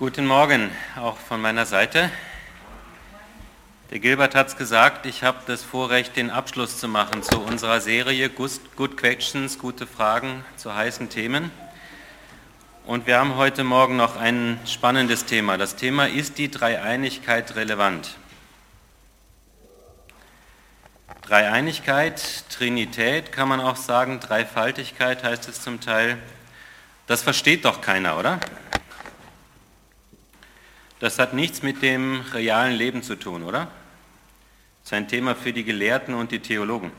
Guten Morgen, auch von meiner Seite. Der Gilbert hat es gesagt, ich habe das Vorrecht, den Abschluss zu machen zu unserer Serie Good Questions, gute Fragen zu heißen Themen. Und wir haben heute Morgen noch ein spannendes Thema. Das Thema ist die Dreieinigkeit relevant. Dreieinigkeit, Trinität kann man auch sagen, Dreifaltigkeit heißt es zum Teil. Das versteht doch keiner, oder? Das hat nichts mit dem realen Leben zu tun, oder? Das ist ein Thema für die Gelehrten und die Theologen.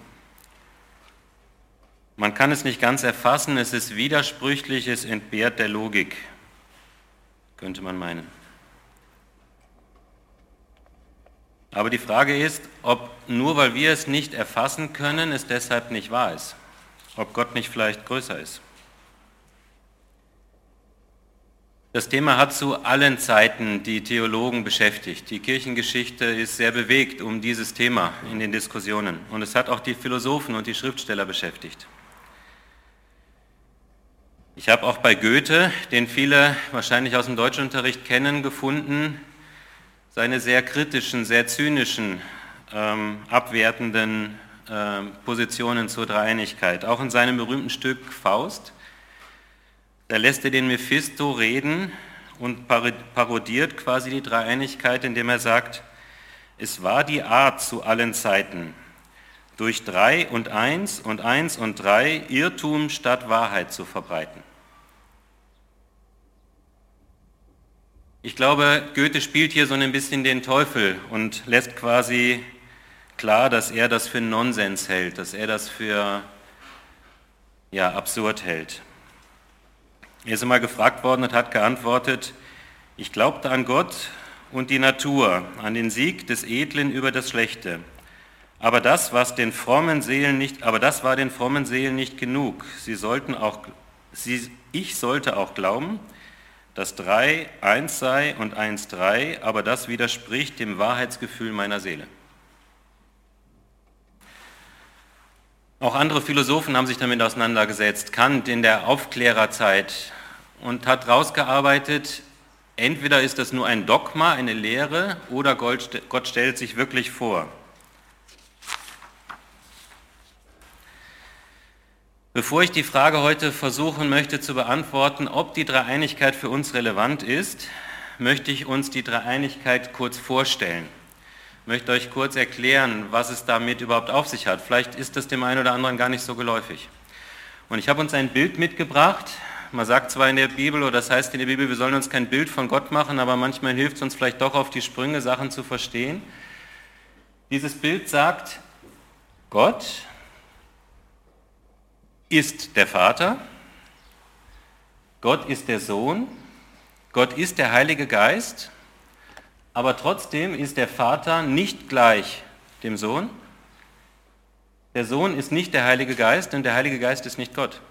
Man kann es nicht ganz erfassen, es ist widersprüchlich, es entbehrt der Logik, könnte man meinen. Aber die Frage ist, ob nur weil wir es nicht erfassen können, es deshalb nicht wahr ist. Ob Gott nicht vielleicht größer ist. Das Thema hat zu allen Zeiten die Theologen beschäftigt. Die Kirchengeschichte ist sehr bewegt um dieses Thema in den Diskussionen und es hat auch die Philosophen und die Schriftsteller beschäftigt. Ich habe auch bei Goethe, den viele wahrscheinlich aus dem Deutschunterricht kennen, gefunden, seine sehr kritischen, sehr zynischen, ähm, abwertenden äh, Positionen zur Dreieinigkeit. Auch in seinem berühmten Stück Faust da lässt er den Mephisto reden und parodiert quasi die Dreieinigkeit, indem er sagt, es war die Art zu allen Zeiten, durch drei und eins und eins und drei Irrtum statt Wahrheit zu verbreiten. Ich glaube, Goethe spielt hier so ein bisschen den Teufel und lässt quasi klar, dass er das für Nonsens hält, dass er das für ja, absurd hält. Er ist einmal gefragt worden und hat geantwortet, ich glaubte an Gott und die Natur, an den Sieg des Edlen über das Schlechte. Aber das, was den frommen Seelen nicht, aber das war den frommen Seelen nicht genug. Sie sollten auch, sie, ich sollte auch glauben, dass drei eins sei und eins drei, aber das widerspricht dem Wahrheitsgefühl meiner Seele. Auch andere Philosophen haben sich damit auseinandergesetzt. Kant in der Aufklärerzeit und hat herausgearbeitet, entweder ist das nur ein Dogma, eine Lehre, oder Gott stellt sich wirklich vor. Bevor ich die Frage heute versuchen möchte zu beantworten, ob die Dreieinigkeit für uns relevant ist, möchte ich uns die Dreieinigkeit kurz vorstellen möchte euch kurz erklären, was es damit überhaupt auf sich hat. Vielleicht ist das dem einen oder anderen gar nicht so geläufig. Und ich habe uns ein Bild mitgebracht. Man sagt zwar in der Bibel, oder das heißt in der Bibel, wir sollen uns kein Bild von Gott machen, aber manchmal hilft es uns vielleicht doch auf die Sprünge, Sachen zu verstehen. Dieses Bild sagt, Gott ist der Vater, Gott ist der Sohn, Gott ist der Heilige Geist aber trotzdem ist der Vater nicht gleich dem Sohn. Der Sohn ist nicht der Heilige Geist und der Heilige Geist ist nicht Gott.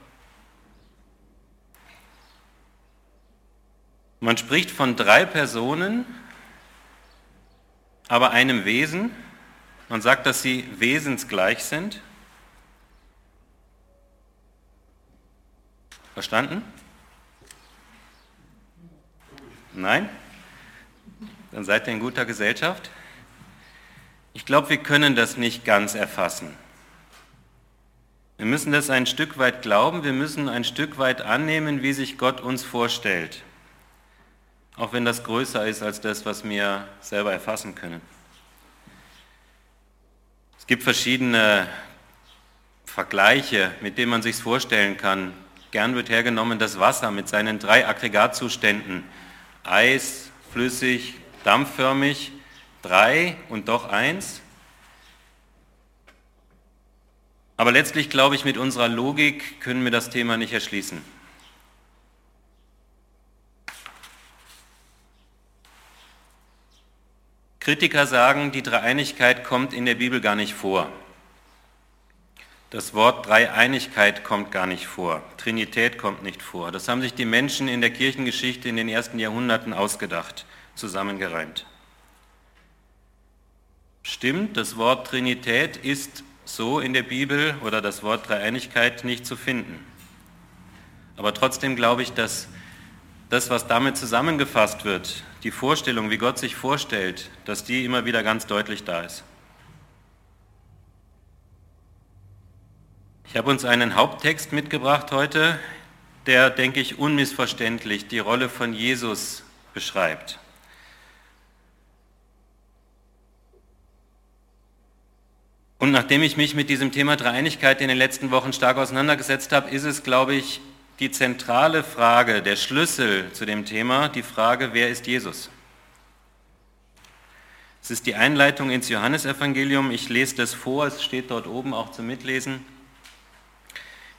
Man spricht von drei Personen, aber einem Wesen. Man sagt, dass sie wesensgleich sind. Verstanden? Nein? Dann seid ihr in guter Gesellschaft. Ich glaube, wir können das nicht ganz erfassen. Wir müssen das ein Stück weit glauben, wir müssen ein Stück weit annehmen, wie sich Gott uns vorstellt. Auch wenn das größer ist als das, was wir selber erfassen können. Es gibt verschiedene Vergleiche, mit denen man sich vorstellen kann. Gern wird hergenommen das Wasser mit seinen drei Aggregatzuständen. Eis, flüssig, dampfförmig, drei und doch eins. Aber letztlich glaube ich, mit unserer Logik können wir das Thema nicht erschließen. Kritiker sagen, die Dreieinigkeit kommt in der Bibel gar nicht vor. Das Wort Dreieinigkeit kommt gar nicht vor. Trinität kommt nicht vor. Das haben sich die Menschen in der Kirchengeschichte in den ersten Jahrhunderten ausgedacht zusammengereimt. Stimmt, das Wort Trinität ist so in der Bibel oder das Wort Dreieinigkeit nicht zu finden. Aber trotzdem glaube ich, dass das, was damit zusammengefasst wird, die Vorstellung, wie Gott sich vorstellt, dass die immer wieder ganz deutlich da ist. Ich habe uns einen Haupttext mitgebracht heute, der, denke ich, unmissverständlich die Rolle von Jesus beschreibt. Und nachdem ich mich mit diesem Thema Dreieinigkeit in den letzten Wochen stark auseinandergesetzt habe, ist es, glaube ich, die zentrale Frage, der Schlüssel zu dem Thema, die Frage, wer ist Jesus? Es ist die Einleitung ins Johannesevangelium. Ich lese das vor, es steht dort oben auch zum Mitlesen.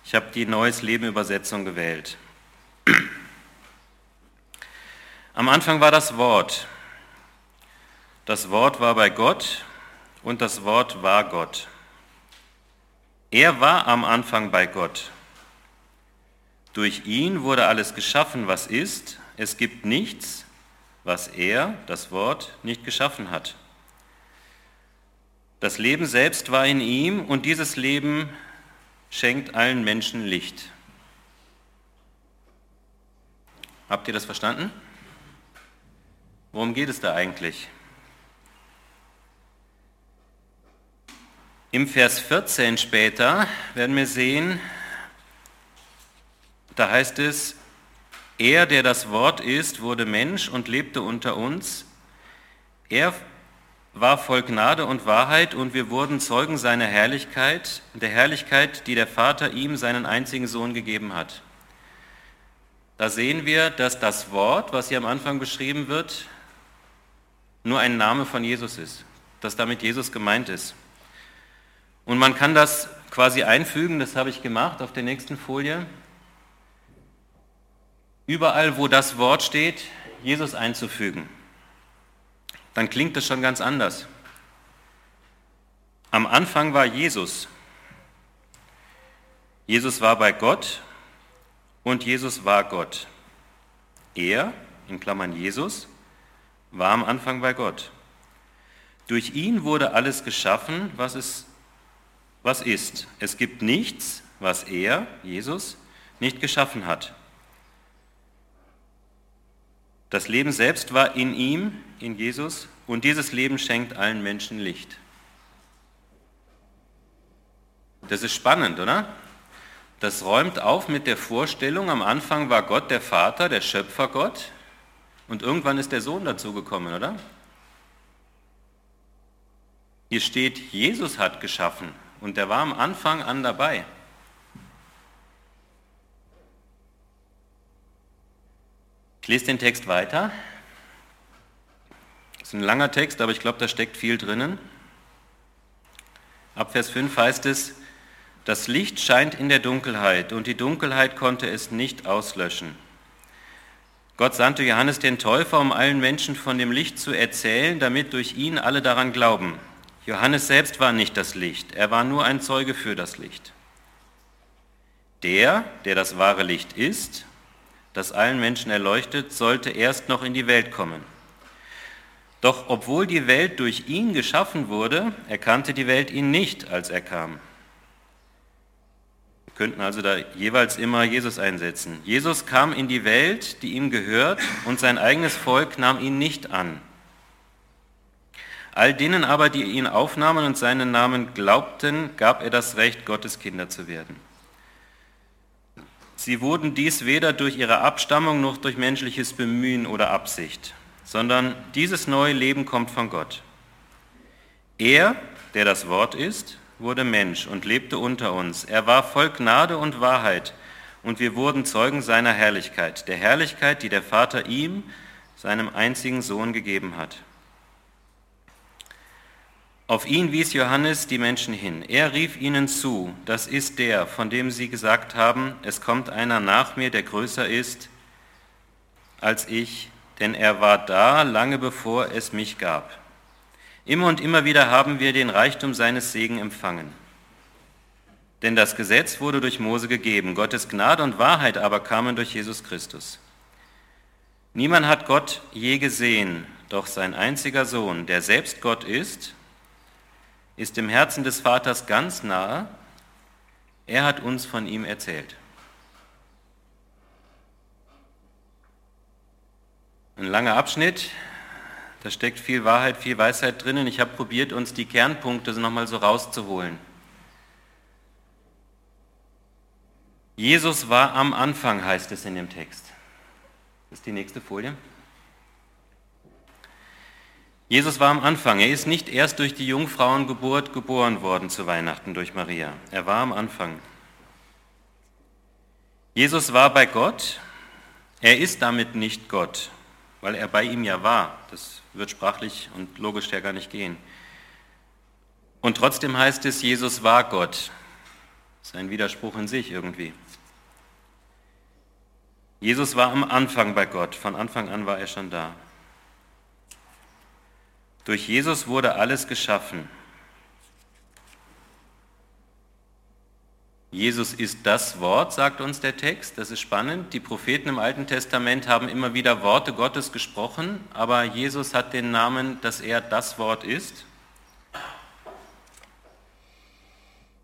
Ich habe die Neues Leben Übersetzung gewählt. Am Anfang war das Wort. Das Wort war bei Gott und das Wort war Gott. Er war am Anfang bei Gott. Durch ihn wurde alles geschaffen, was ist. Es gibt nichts, was er, das Wort, nicht geschaffen hat. Das Leben selbst war in ihm und dieses Leben schenkt allen Menschen Licht. Habt ihr das verstanden? Worum geht es da eigentlich? Im Vers 14 später werden wir sehen, da heißt es, er, der das Wort ist, wurde Mensch und lebte unter uns. Er war voll Gnade und Wahrheit und wir wurden Zeugen seiner Herrlichkeit, der Herrlichkeit, die der Vater ihm, seinen einzigen Sohn, gegeben hat. Da sehen wir, dass das Wort, was hier am Anfang beschrieben wird, nur ein Name von Jesus ist, dass damit Jesus gemeint ist. Und man kann das quasi einfügen, das habe ich gemacht auf der nächsten Folie. Überall, wo das Wort steht, Jesus einzufügen. Dann klingt das schon ganz anders. Am Anfang war Jesus. Jesus war bei Gott und Jesus war Gott. Er, in Klammern Jesus, war am Anfang bei Gott. Durch ihn wurde alles geschaffen, was es was ist. Es gibt nichts, was er, Jesus, nicht geschaffen hat. Das Leben selbst war in ihm, in Jesus, und dieses Leben schenkt allen Menschen Licht. Das ist spannend, oder? Das räumt auf mit der Vorstellung, am Anfang war Gott der Vater, der Schöpfergott, und irgendwann ist der Sohn dazugekommen, oder? Hier steht, Jesus hat geschaffen und der war am Anfang an dabei. Ich lese den Text weiter. Das ist ein langer Text, aber ich glaube, da steckt viel drinnen. Ab Vers 5 heißt es, das Licht scheint in der Dunkelheit und die Dunkelheit konnte es nicht auslöschen. Gott sandte Johannes den Täufer, um allen Menschen von dem Licht zu erzählen, damit durch ihn alle daran glauben. Johannes selbst war nicht das Licht, er war nur ein Zeuge für das Licht. Der, der das wahre Licht ist, das allen Menschen erleuchtet, sollte erst noch in die Welt kommen. Doch obwohl die Welt durch ihn geschaffen wurde, erkannte die Welt ihn nicht, als er kam. Wir könnten also da jeweils immer Jesus einsetzen. Jesus kam in die Welt, die ihm gehört, und sein eigenes Volk nahm ihn nicht an. All denen aber, die ihn aufnahmen und seinen Namen glaubten, gab er das Recht, Gottes Kinder zu werden. Sie wurden dies weder durch ihre Abstammung noch durch menschliches Bemühen oder Absicht, sondern dieses neue Leben kommt von Gott. Er, der das Wort ist, wurde Mensch und lebte unter uns. Er war voll Gnade und Wahrheit und wir wurden Zeugen seiner Herrlichkeit, der Herrlichkeit, die der Vater ihm, seinem einzigen Sohn, gegeben hat. Auf ihn wies Johannes die Menschen hin. Er rief ihnen zu, das ist der, von dem sie gesagt haben, es kommt einer nach mir, der größer ist als ich, denn er war da, lange bevor es mich gab. Immer und immer wieder haben wir den Reichtum seines Segen empfangen. Denn das Gesetz wurde durch Mose gegeben, Gottes Gnade und Wahrheit aber kamen durch Jesus Christus. Niemand hat Gott je gesehen, doch sein einziger Sohn, der selbst Gott ist, ist dem Herzen des Vaters ganz nahe. Er hat uns von ihm erzählt. Ein langer Abschnitt, da steckt viel Wahrheit, viel Weisheit drinnen. Ich habe probiert, uns die Kernpunkte nochmal so rauszuholen. Jesus war am Anfang, heißt es in dem Text. Das ist die nächste Folie. Jesus war am Anfang. Er ist nicht erst durch die Jungfrauengeburt geboren worden zu Weihnachten durch Maria. Er war am Anfang. Jesus war bei Gott. Er ist damit nicht Gott, weil er bei ihm ja war. Das wird sprachlich und logisch ja gar nicht gehen. Und trotzdem heißt es, Jesus war Gott. Das ist ein Widerspruch in sich irgendwie. Jesus war am Anfang bei Gott. Von Anfang an war er schon da. Durch Jesus wurde alles geschaffen. Jesus ist das Wort, sagt uns der Text. Das ist spannend. Die Propheten im Alten Testament haben immer wieder Worte Gottes gesprochen, aber Jesus hat den Namen, dass er das Wort ist.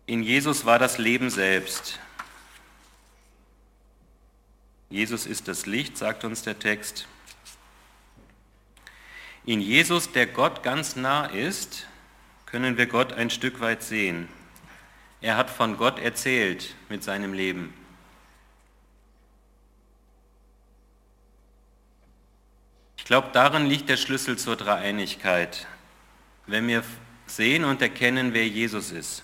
In Jesus war das Leben selbst. Jesus ist das Licht, sagt uns der Text. In Jesus, der Gott ganz nah ist, können wir Gott ein Stück weit sehen. Er hat von Gott erzählt mit seinem Leben. Ich glaube, darin liegt der Schlüssel zur Dreieinigkeit, wenn wir sehen und erkennen, wer Jesus ist.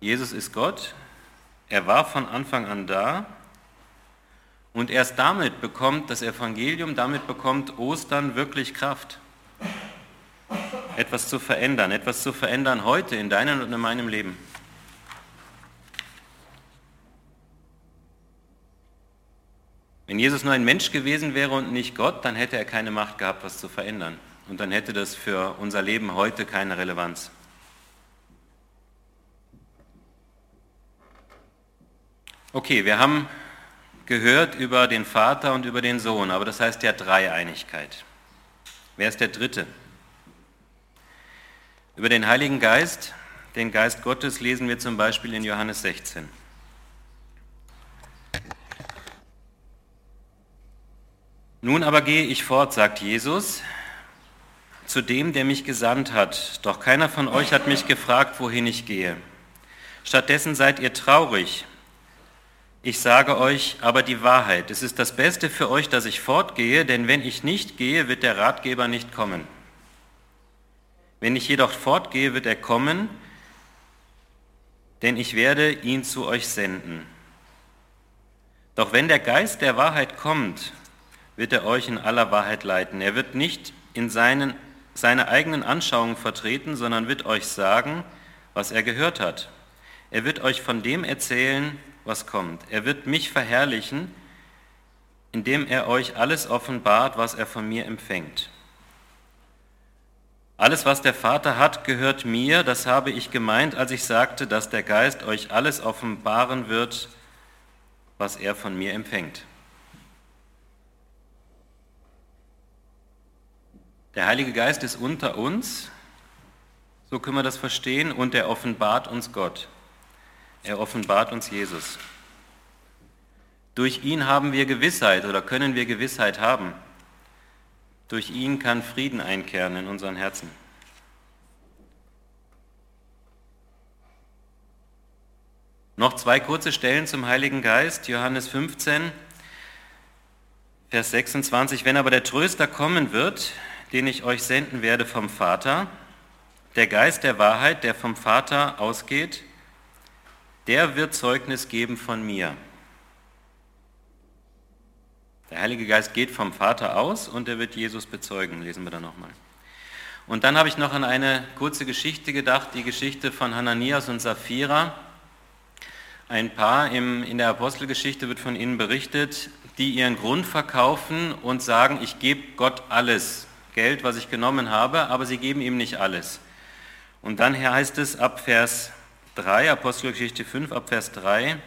Jesus ist Gott, er war von Anfang an da und erst damit bekommt das Evangelium, damit bekommt Ostern wirklich Kraft. Etwas zu verändern, etwas zu verändern heute in deinem und in meinem Leben. Wenn Jesus nur ein Mensch gewesen wäre und nicht Gott, dann hätte er keine Macht gehabt, was zu verändern. Und dann hätte das für unser Leben heute keine Relevanz. Okay, wir haben gehört über den Vater und über den Sohn, aber das heißt ja Dreieinigkeit. Wer ist der Dritte? Über den Heiligen Geist, den Geist Gottes, lesen wir zum Beispiel in Johannes 16. Nun aber gehe ich fort, sagt Jesus, zu dem, der mich gesandt hat. Doch keiner von euch hat mich gefragt, wohin ich gehe. Stattdessen seid ihr traurig, ich sage euch aber die Wahrheit. Es ist das Beste für euch, dass ich fortgehe, denn wenn ich nicht gehe, wird der Ratgeber nicht kommen. Wenn ich jedoch fortgehe, wird er kommen, denn ich werde ihn zu euch senden. Doch wenn der Geist der Wahrheit kommt, wird er euch in aller Wahrheit leiten. Er wird nicht in seinen, seine eigenen Anschauungen vertreten, sondern wird euch sagen, was er gehört hat. Er wird euch von dem erzählen, was kommt. Er wird mich verherrlichen, indem er euch alles offenbart, was er von mir empfängt. Alles, was der Vater hat, gehört mir, das habe ich gemeint, als ich sagte, dass der Geist euch alles offenbaren wird, was er von mir empfängt. Der Heilige Geist ist unter uns, so können wir das verstehen, und er offenbart uns Gott. Er offenbart uns Jesus. Durch ihn haben wir Gewissheit oder können wir Gewissheit haben. Durch ihn kann Frieden einkehren in unseren Herzen. Noch zwei kurze Stellen zum Heiligen Geist. Johannes 15, Vers 26. Wenn aber der Tröster kommen wird, den ich euch senden werde vom Vater, der Geist der Wahrheit, der vom Vater ausgeht, der wird Zeugnis geben von mir. Der Heilige Geist geht vom Vater aus und er wird Jesus bezeugen. Lesen wir da nochmal. Und dann habe ich noch an eine kurze Geschichte gedacht, die Geschichte von Hananias und Sapphira. Ein Paar im, in der Apostelgeschichte wird von ihnen berichtet, die ihren Grund verkaufen und sagen, ich gebe Gott alles, Geld, was ich genommen habe, aber sie geben ihm nicht alles. Und dann heißt es ab Vers 3, Apostelgeschichte 5, ab Vers 3,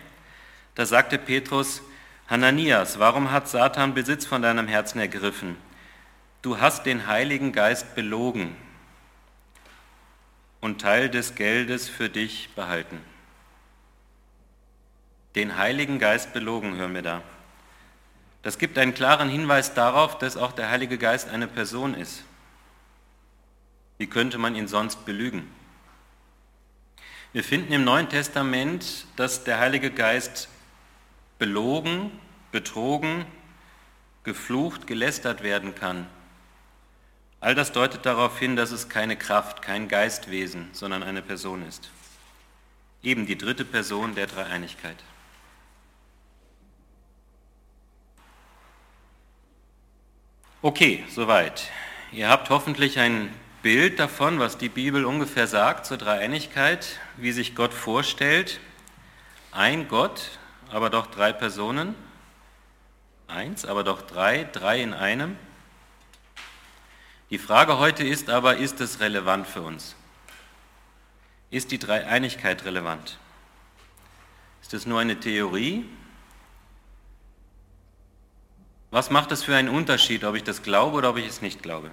da sagte Petrus, Hananias, warum hat Satan Besitz von deinem Herzen ergriffen? Du hast den Heiligen Geist belogen und Teil des Geldes für dich behalten. Den Heiligen Geist belogen, hören wir da. Das gibt einen klaren Hinweis darauf, dass auch der Heilige Geist eine Person ist. Wie könnte man ihn sonst belügen? Wir finden im Neuen Testament, dass der Heilige Geist belogen, betrogen, geflucht, gelästert werden kann. All das deutet darauf hin, dass es keine Kraft, kein Geistwesen, sondern eine Person ist. Eben die dritte Person der Dreieinigkeit. Okay, soweit. Ihr habt hoffentlich ein Bild davon, was die Bibel ungefähr sagt zur Dreieinigkeit, wie sich Gott vorstellt. Ein Gott, aber doch drei Personen. Eins, aber doch drei, drei in einem. Die Frage heute ist aber, ist es relevant für uns? Ist die Dreieinigkeit relevant? Ist es nur eine Theorie? Was macht es für einen Unterschied, ob ich das glaube oder ob ich es nicht glaube?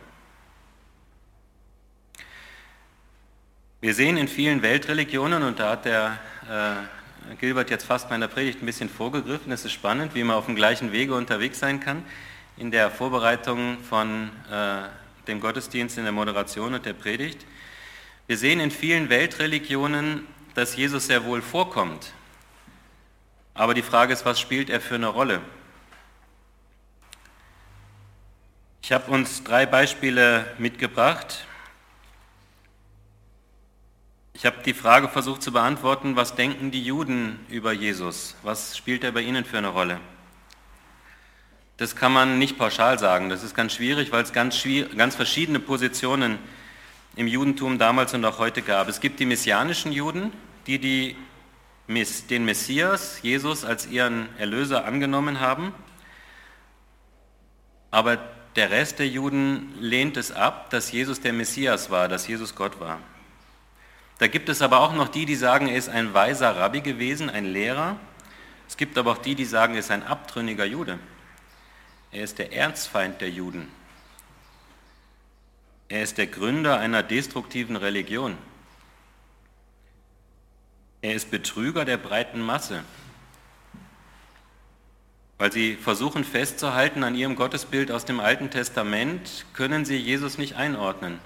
Wir sehen in vielen Weltreligionen, und da hat der äh, Gilbert jetzt fast meiner Predigt ein bisschen vorgegriffen, es ist spannend, wie man auf dem gleichen Wege unterwegs sein kann. In der Vorbereitung von äh, dem Gottesdienst, in der Moderation und der Predigt. Wir sehen in vielen Weltreligionen, dass Jesus sehr wohl vorkommt. Aber die Frage ist, was spielt er für eine Rolle? Ich habe uns drei Beispiele mitgebracht. Ich habe die Frage versucht zu beantworten, was denken die Juden über Jesus? Was spielt er bei ihnen für eine Rolle? Das kann man nicht pauschal sagen. Das ist ganz schwierig, weil es ganz, ganz verschiedene Positionen im Judentum damals und auch heute gab. Es gibt die messianischen Juden, die, die den Messias, Jesus, als ihren Erlöser angenommen haben. Aber der Rest der Juden lehnt es ab, dass Jesus der Messias war, dass Jesus Gott war. Da gibt es aber auch noch die, die sagen, er ist ein weiser Rabbi gewesen, ein Lehrer. Es gibt aber auch die, die sagen, er ist ein abtrünniger Jude. Er ist der Erzfeind der Juden. Er ist der Gründer einer destruktiven Religion. Er ist Betrüger der breiten Masse, weil sie versuchen festzuhalten an ihrem Gottesbild aus dem Alten Testament, können sie Jesus nicht einordnen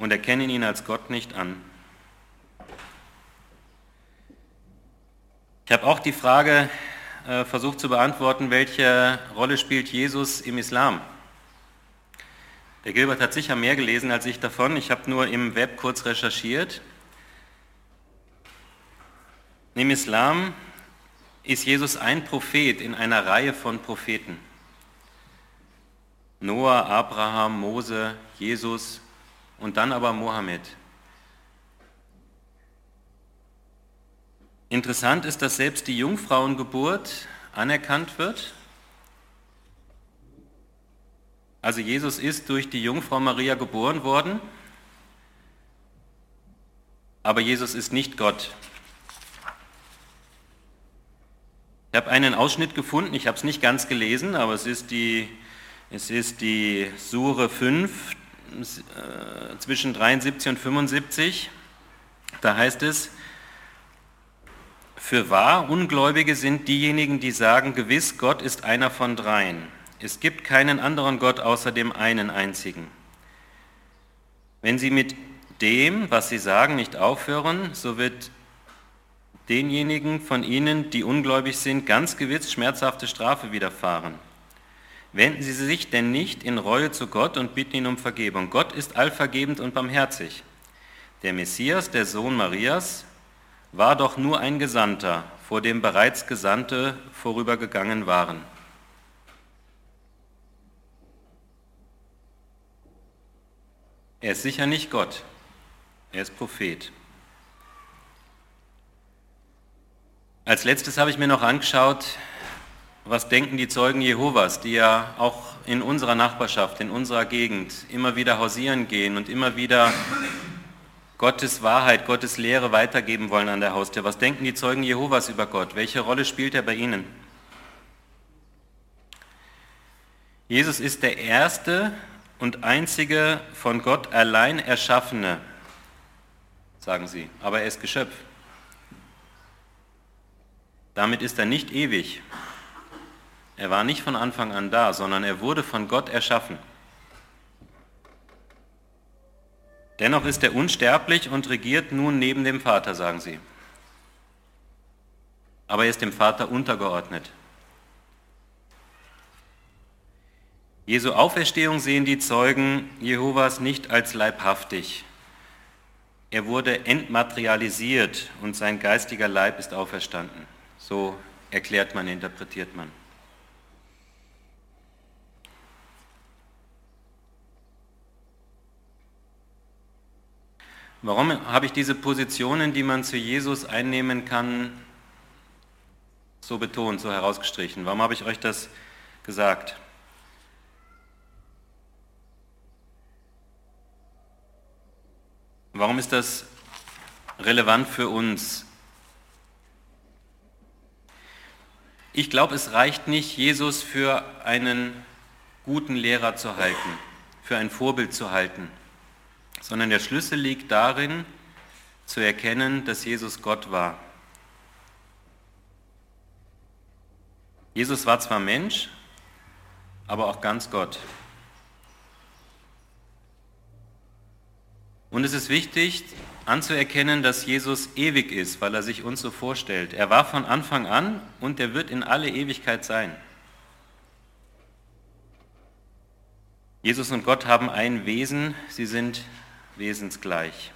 und erkennen ihn als Gott nicht an. Ich habe auch die Frage äh, versucht zu beantworten, welche Rolle spielt Jesus im Islam. Der Gilbert hat sicher mehr gelesen als ich davon. Ich habe nur im Web kurz recherchiert. Im Islam ist Jesus ein Prophet in einer Reihe von Propheten. Noah, Abraham, Mose, Jesus und dann aber Mohammed. Interessant ist, dass selbst die Jungfrauengeburt anerkannt wird. Also Jesus ist durch die Jungfrau Maria geboren worden, aber Jesus ist nicht Gott. Ich habe einen Ausschnitt gefunden, ich habe es nicht ganz gelesen, aber es ist die, es ist die Sure 5 äh, zwischen 73 und 75. Da heißt es, für wahr, Ungläubige sind diejenigen, die sagen, gewiss, Gott ist einer von dreien. Es gibt keinen anderen Gott außer dem einen einzigen. Wenn sie mit dem, was sie sagen, nicht aufhören, so wird denjenigen von ihnen, die ungläubig sind, ganz gewiss schmerzhafte Strafe widerfahren. Wenden Sie sich denn nicht in Reue zu Gott und bitten ihn um Vergebung. Gott ist allvergebend und barmherzig. Der Messias, der Sohn Marias, war doch nur ein Gesandter, vor dem bereits Gesandte vorübergegangen waren. Er ist sicher nicht Gott, er ist Prophet. Als letztes habe ich mir noch angeschaut, was denken die Zeugen Jehovas, die ja auch in unserer Nachbarschaft, in unserer Gegend immer wieder hausieren gehen und immer wieder Gottes Wahrheit, Gottes Lehre weitergeben wollen an der Haustür. Was denken die Zeugen Jehovas über Gott? Welche Rolle spielt er bei ihnen? Jesus ist der erste und einzige von Gott allein erschaffene, sagen sie, aber er ist Geschöpf. Damit ist er nicht ewig. Er war nicht von Anfang an da, sondern er wurde von Gott erschaffen. Dennoch ist er unsterblich und regiert nun neben dem Vater, sagen sie. Aber er ist dem Vater untergeordnet. Jesu Auferstehung sehen die Zeugen Jehovas nicht als leibhaftig. Er wurde entmaterialisiert und sein geistiger Leib ist auferstanden. So erklärt man, interpretiert man. Warum habe ich diese Positionen, die man zu Jesus einnehmen kann, so betont, so herausgestrichen? Warum habe ich euch das gesagt? Warum ist das relevant für uns? Ich glaube, es reicht nicht, Jesus für einen guten Lehrer zu halten, für ein Vorbild zu halten, sondern der Schlüssel liegt darin, zu erkennen, dass Jesus Gott war. Jesus war zwar Mensch, aber auch ganz Gott. Und es ist wichtig anzuerkennen, dass Jesus ewig ist, weil er sich uns so vorstellt. Er war von Anfang an und er wird in alle Ewigkeit sein. Jesus und Gott haben ein Wesen, sie sind wesensgleich.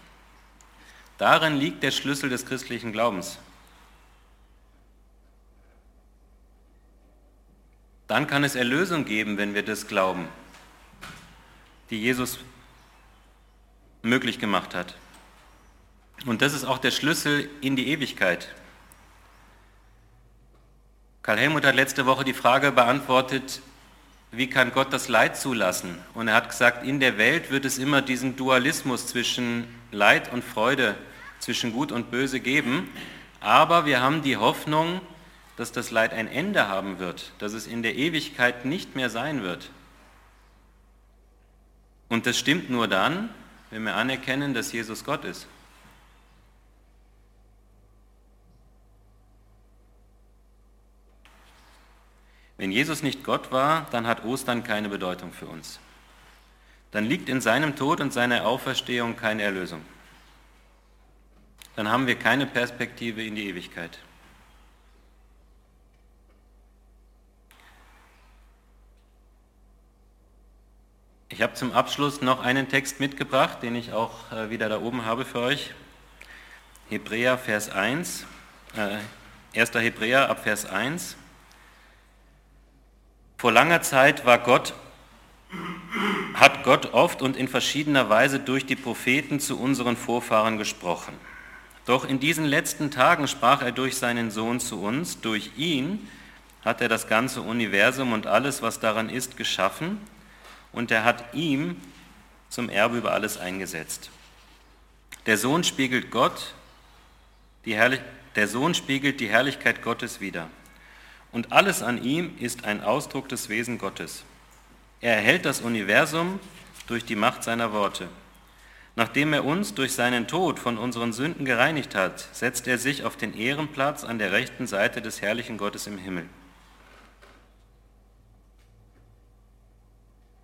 Darin liegt der Schlüssel des christlichen Glaubens. Dann kann es Erlösung geben, wenn wir das glauben, die Jesus möglich gemacht hat. Und das ist auch der Schlüssel in die Ewigkeit. Karl Helmut hat letzte Woche die Frage beantwortet, wie kann Gott das Leid zulassen? Und er hat gesagt, in der Welt wird es immer diesen Dualismus zwischen Leid und Freude, zwischen Gut und Böse geben. Aber wir haben die Hoffnung, dass das Leid ein Ende haben wird, dass es in der Ewigkeit nicht mehr sein wird. Und das stimmt nur dann, wenn wir anerkennen, dass Jesus Gott ist. Wenn Jesus nicht Gott war, dann hat Ostern keine Bedeutung für uns. Dann liegt in seinem Tod und seiner Auferstehung keine Erlösung. Dann haben wir keine Perspektive in die Ewigkeit. Ich habe zum Abschluss noch einen Text mitgebracht, den ich auch äh, wieder da oben habe für euch. Hebräer Vers 1, äh, 1. Hebräer ab Vers 1. Vor langer Zeit war Gott, hat Gott oft und in verschiedener Weise durch die Propheten zu unseren Vorfahren gesprochen. Doch in diesen letzten Tagen sprach er durch seinen Sohn zu uns. Durch ihn hat er das ganze Universum und alles, was daran ist, geschaffen und er hat ihm zum Erbe über alles eingesetzt. Der Sohn spiegelt Gott, die Herrlich der Sohn spiegelt die Herrlichkeit Gottes wider. Und alles an ihm ist ein Ausdruck des Wesen Gottes. Er erhält das Universum durch die Macht seiner Worte. Nachdem er uns durch seinen Tod von unseren Sünden gereinigt hat, setzt er sich auf den Ehrenplatz an der rechten Seite des herrlichen Gottes im Himmel.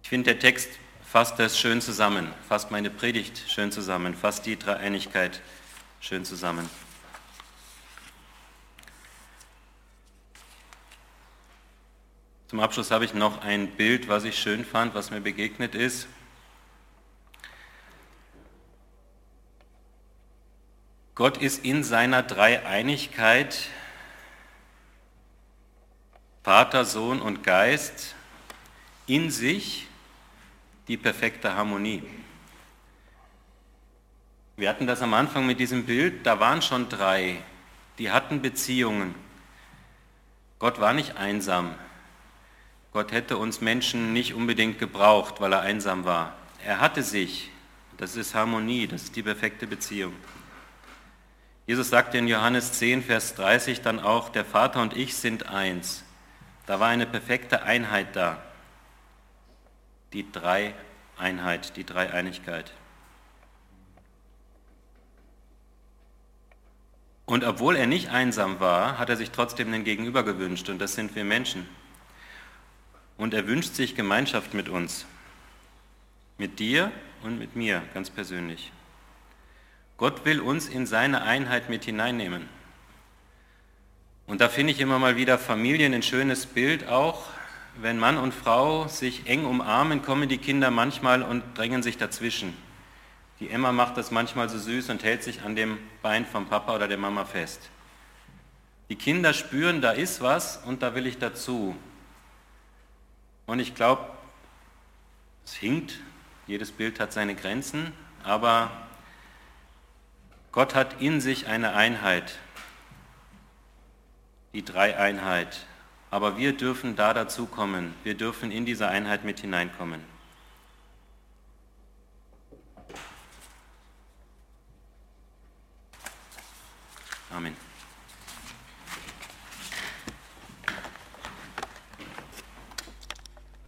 Ich finde, der Text fasst das schön zusammen, fasst meine Predigt schön zusammen, fasst die Dreieinigkeit schön zusammen. Zum Abschluss habe ich noch ein Bild, was ich schön fand, was mir begegnet ist. Gott ist in seiner Dreieinigkeit Vater, Sohn und Geist in sich die perfekte Harmonie. Wir hatten das am Anfang mit diesem Bild, da waren schon drei, die hatten Beziehungen. Gott war nicht einsam. Gott hätte uns Menschen nicht unbedingt gebraucht, weil er einsam war. Er hatte sich. Das ist Harmonie, das ist die perfekte Beziehung. Jesus sagte in Johannes 10, Vers 30 dann auch, der Vater und ich sind eins. Da war eine perfekte Einheit da die Dreieinheit, die Dreieinigkeit. Und obwohl er nicht einsam war, hat er sich trotzdem den Gegenüber gewünscht und das sind wir Menschen. Und er wünscht sich Gemeinschaft mit uns, mit dir und mit mir ganz persönlich. Gott will uns in seine Einheit mit hineinnehmen. Und da finde ich immer mal wieder Familien ein schönes Bild auch. Wenn Mann und Frau sich eng umarmen, kommen die Kinder manchmal und drängen sich dazwischen. Die Emma macht das manchmal so süß und hält sich an dem Bein vom Papa oder der Mama fest. Die Kinder spüren, da ist was und da will ich dazu. Und ich glaube, es hinkt, jedes Bild hat seine Grenzen, aber Gott hat in sich eine Einheit, die Dreieinheit. Aber wir dürfen da dazu kommen, wir dürfen in diese Einheit mit hineinkommen. Amen.